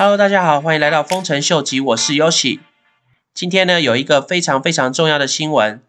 Hello，大家好，欢迎来到丰臣秀吉，我是 Yoshi。今天呢，有一个非常非常重要的新闻，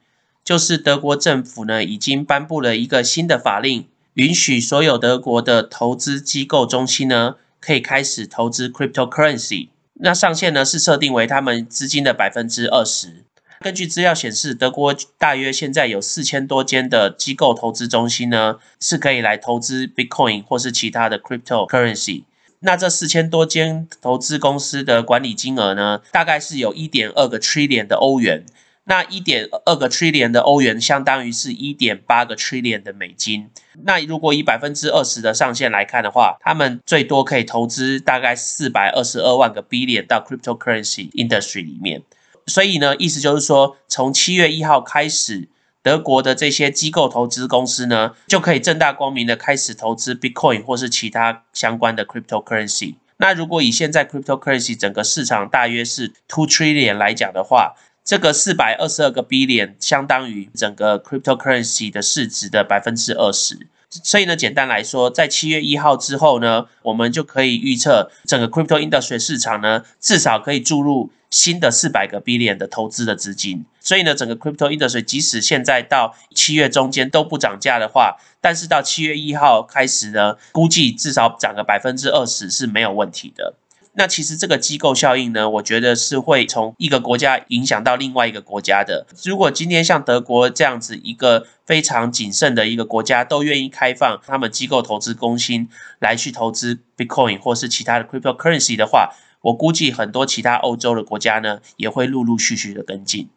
就是德国政府呢已经颁布了一个新的法令，允许所有德国的投资机构中心呢可以开始投资 cryptocurrency。那上限呢是设定为他们资金的百分之二十。根据资料显示，德国大约现在有四千多间的机构投资中心呢，是可以来投资 Bitcoin 或是其他的 cryptocurrency。那这四千多间投资公司的管理金额呢，大概是有一点二个 trillion 的欧元。那一点二个 trillion 的欧元，相当于是一点八个 trillion 的美金。那如果以百分之二十的上限来看的话，他们最多可以投资大概四百二十二万个 billion 到 cryptocurrency industry 里面。所以呢，意思就是说，从七月一号开始，德国的这些机构投资公司呢，就可以正大光明的开始投资 Bitcoin 或是其他相关的 cryptocurrency。那如果以现在 cryptocurrency 整个市场大约是 two trillion 来讲的话，这个四百二十二个 billion 相当于整个 cryptocurrency 的市值的百分之二十。所以呢，简单来说，在七月一号之后呢，我们就可以预测整个 crypto industry 市场呢，至少可以注入新的四百个 billion 的投资的资金。所以呢，整个 crypto industry 即使现在到七月中间都不涨价的话，但是到七月一号开始呢，估计至少涨个百分之二十是没有问题的。那其实这个机构效应呢，我觉得是会从一个国家影响到另外一个国家的。如果今天像德国这样子一个非常谨慎的一个国家，都愿意开放他们机构投资中心来去投资 Bitcoin 或是其他的 cryptocurrency 的话，我估计很多其他欧洲的国家呢，也会陆陆续续的跟进。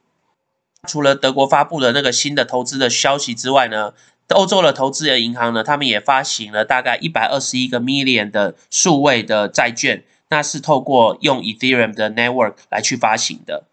除了德国发布的那个新的投资的消息之外呢，欧洲的投资的银行呢，他们也发行了大概一百二十一个 million 的数位的债券。那是透过用 Ethereum 的 network 来去发行的。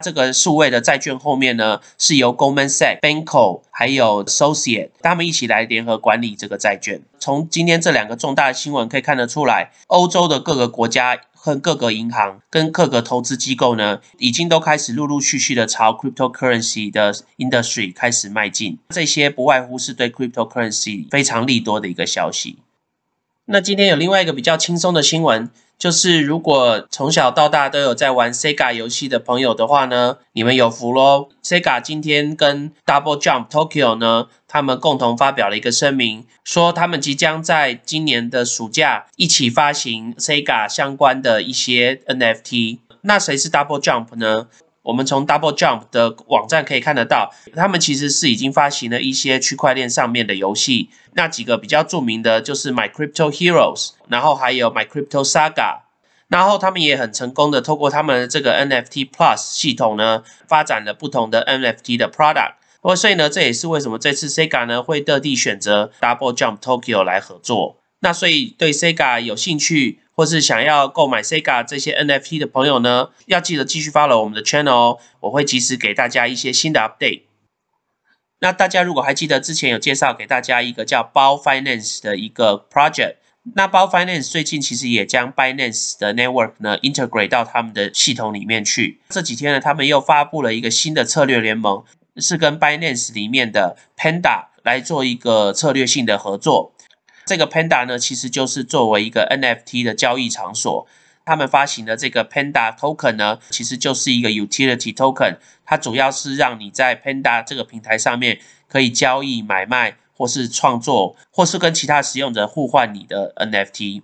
这个数位的债券后面呢，是由 Goldman Sachs、Banco 还有 Associate 他们一起来联合管理这个债券。从今天这两个重大的新闻可以看得出来，欧洲的各个国家和各个银行跟各个投资机构呢，已经都开始陆陆续续的朝 cryptocurrency 的 industry 开始迈进。这些不外乎是对 cryptocurrency 非常利多的一个消息。那今天有另外一个比较轻松的新闻。就是如果从小到大都有在玩 Sega 游戏的朋友的话呢，你们有福喽！Sega 今天跟 Double Jump Tokyo 呢，他们共同发表了一个声明，说他们即将在今年的暑假一起发行 Sega 相关的一些 NFT。那谁是 Double Jump 呢？我们从 Double Jump 的网站可以看得到，他们其实是已经发行了一些区块链上面的游戏。那几个比较著名的就是 My Crypto Heroes，然后还有 My Crypto Saga。然后他们也很成功的透过他们这个 NFT Plus 系统呢，发展了不同的 NFT 的 product。所以呢，这也是为什么这次 Sega 呢会特地选择 Double Jump Tokyo 来合作。那所以对 Sega 有兴趣。或是想要购买 Sega 这些 NFT 的朋友呢，要记得继续 follow 我们的 channel 哦，我会及时给大家一些新的 update。那大家如果还记得之前有介绍给大家一个叫包 Finance 的一个 project，那包 Finance 最近其实也将 Binance 的 network 呢 integrate 到他们的系统里面去。这几天呢，他们又发布了一个新的策略联盟，是跟 Binance 里面的 Panda 来做一个策略性的合作。这个 Panda 呢，其实就是作为一个 NFT 的交易场所，他们发行的这个 Panda Token 呢，其实就是一个 Utility Token，它主要是让你在 Panda 这个平台上面可以交易、买卖，或是创作，或是跟其他使用者互换你的 NFT。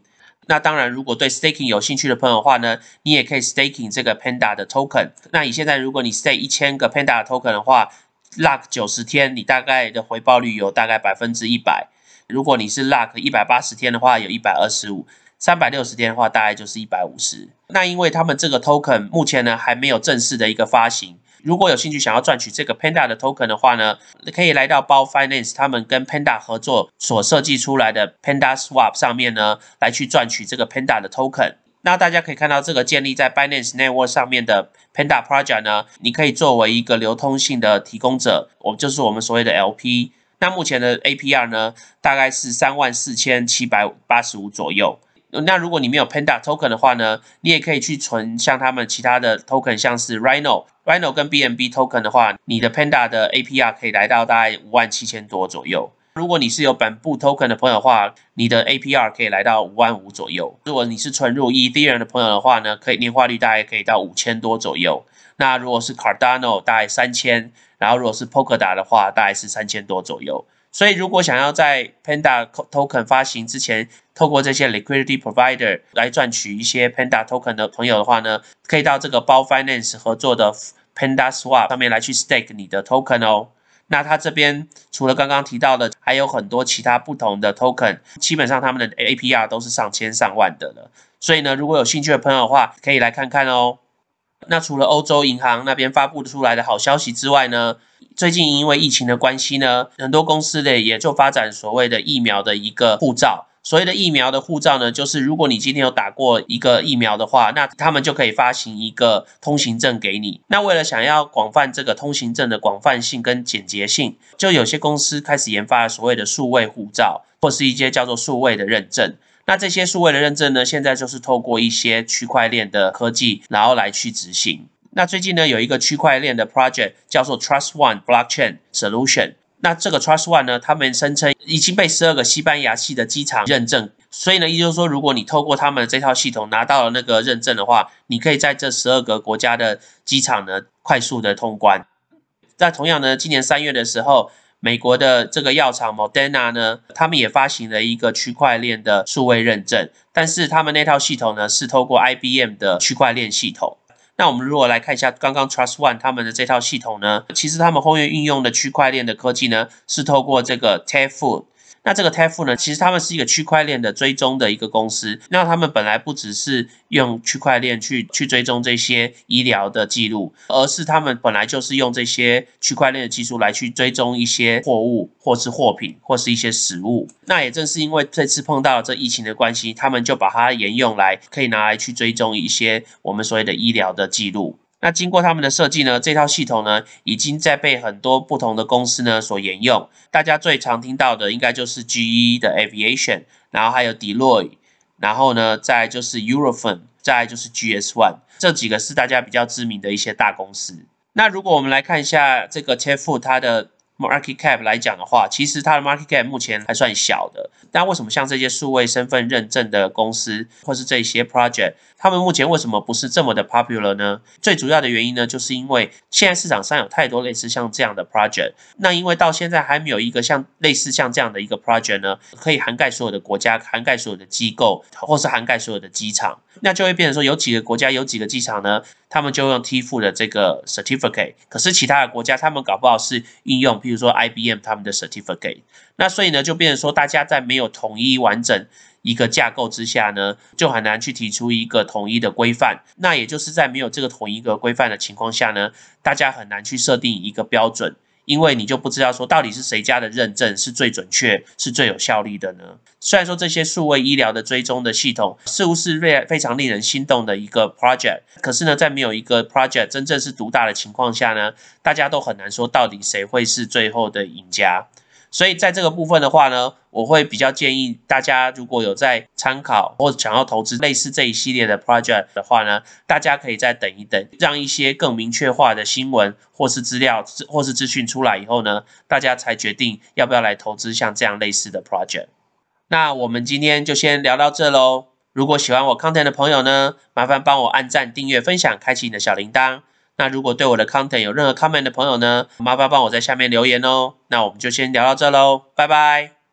那当然，如果对 Staking 有兴趣的朋友的话呢，你也可以 Staking 这个 Panda 的 Token。那你现在如果你 Stake 一千个 Panda Token 的话，Luck 九十天，你大概的回报率有大概百分之一百。如果你是 luck 一百八十天的话，有一百二十五；三百六十天的话，大概就是一百五十。那因为他们这个 token 目前呢还没有正式的一个发行，如果有兴趣想要赚取这个 Panda 的 token 的话呢，可以来到包 Finance 他们跟 Panda 合作所设计出来的 Panda Swap 上面呢，来去赚取这个 Panda 的 token。那大家可以看到这个建立在 Binance Network 上面的 Panda Project 呢，你可以作为一个流通性的提供者，我就是我们所谓的 LP。那目前的 APR 呢，大概是三万四千七百八十五左右。那如果你没有 Panda Token 的话呢，你也可以去存像他们其他的 Token，像是 Rhino、Rhino 跟 BNB Token 的话，你的 Panda 的 APR 可以来到大概五万七千多左右。如果你是有本部 token 的朋友的话，你的 APR 可以来到五万五左右。如果你是存入 e t h e r 的朋友的话呢，可以年化率大概可以到五千多左右。那如果是 Cardano 大概三千，然后如果是 Polkadot 的话，大概是三千多左右。所以如果想要在 Panda token 发行之前，透过这些 liquidity provider 来赚取一些 Panda token 的朋友的话呢，可以到这个包 Finance 合作的 Panda Swap 上面来去 stake 你的 token 哦。那它这边除了刚刚提到的，还有很多其他不同的 token，基本上他们的 APR 都是上千上万的了。所以呢，如果有兴趣的朋友的话，可以来看看哦。那除了欧洲银行那边发布出来的好消息之外呢，最近因为疫情的关系呢，很多公司呢也就发展所谓的疫苗的一个护照。所谓的疫苗的护照呢，就是如果你今天有打过一个疫苗的话，那他们就可以发行一个通行证给你。那为了想要广泛这个通行证的广泛性跟简洁性，就有些公司开始研发所谓的数位护照，或是一些叫做数位的认证。那这些数位的认证呢，现在就是透过一些区块链的科技，然后来去执行。那最近呢，有一个区块链的 project 叫做 Trust One Blockchain Solution。那这个 Trust One 呢，他们声称已经被十二个西班牙系的机场认证。所以呢，也就是说，如果你透过他们这套系统拿到了那个认证的话，你可以在这十二个国家的机场呢快速的通关。在同样呢，今年三月的时候。美国的这个药厂 Moderna 呢，他们也发行了一个区块链的数位认证，但是他们那套系统呢是透过 IBM 的区块链系统。那我们如果来看一下刚刚 Trust One 他们的这套系统呢，其实他们后面运用的区块链的科技呢，是透过这个 Tafu。那这个 TEF 呢，其实他们是一个区块链的追踪的一个公司。那他们本来不只是用区块链去去追踪这些医疗的记录，而是他们本来就是用这些区块链的技术来去追踪一些货物，或是货品，或是一些食物。那也正是因为这次碰到这疫情的关系，他们就把它沿用来可以拿来去追踪一些我们所谓的医疗的记录。那经过他们的设计呢，这套系统呢，已经在被很多不同的公司呢所沿用。大家最常听到的应该就是 GE 的 Aviation，然后还有 Deloitte，然后呢，再就是 Eurofin，再就是 GS One，这几个是大家比较知名的一些大公司。那如果我们来看一下这个 t e f 它的 market cap 来讲的话，其实它的 market cap 目前还算小的。但为什么像这些数位身份认证的公司，或是这些 project，他们目前为什么不是这么的 popular 呢？最主要的原因呢，就是因为现在市场上有太多类似像这样的 project。那因为到现在还没有一个像类似像这样的一个 project 呢，可以涵盖所有的国家，涵盖所有的机构，或是涵盖所有的机场，那就会变成说有几个国家有几个机场呢？他们就用 T 付的这个 certificate，可是其他的国家他们搞不好是应用，譬如说 IBM 他们的 certificate，那所以呢，就变成说大家在没有统一完整一个架构之下呢，就很难去提出一个统一的规范。那也就是在没有这个统一个规范的情况下呢，大家很难去设定一个标准。因为你就不知道说到底是谁家的认证是最准确、是最有效率的呢？虽然说这些数位医疗的追踪的系统似乎是非非常令人心动的一个 project，可是呢，在没有一个 project 真正是独大的情况下呢，大家都很难说到底谁会是最后的赢家。所以在这个部分的话呢，我会比较建议大家，如果有在参考或者想要投资类似这一系列的 project 的话呢，大家可以再等一等，让一些更明确化的新闻或是资料或是资讯出来以后呢，大家才决定要不要来投资像这样类似的 project。那我们今天就先聊到这喽。如果喜欢我 content 的朋友呢，麻烦帮我按赞、订阅、分享、开启你的小铃铛。那如果对我的 content 有任何 comment 的朋友呢，麻烦帮我在下面留言哦。那我们就先聊到这喽，拜拜。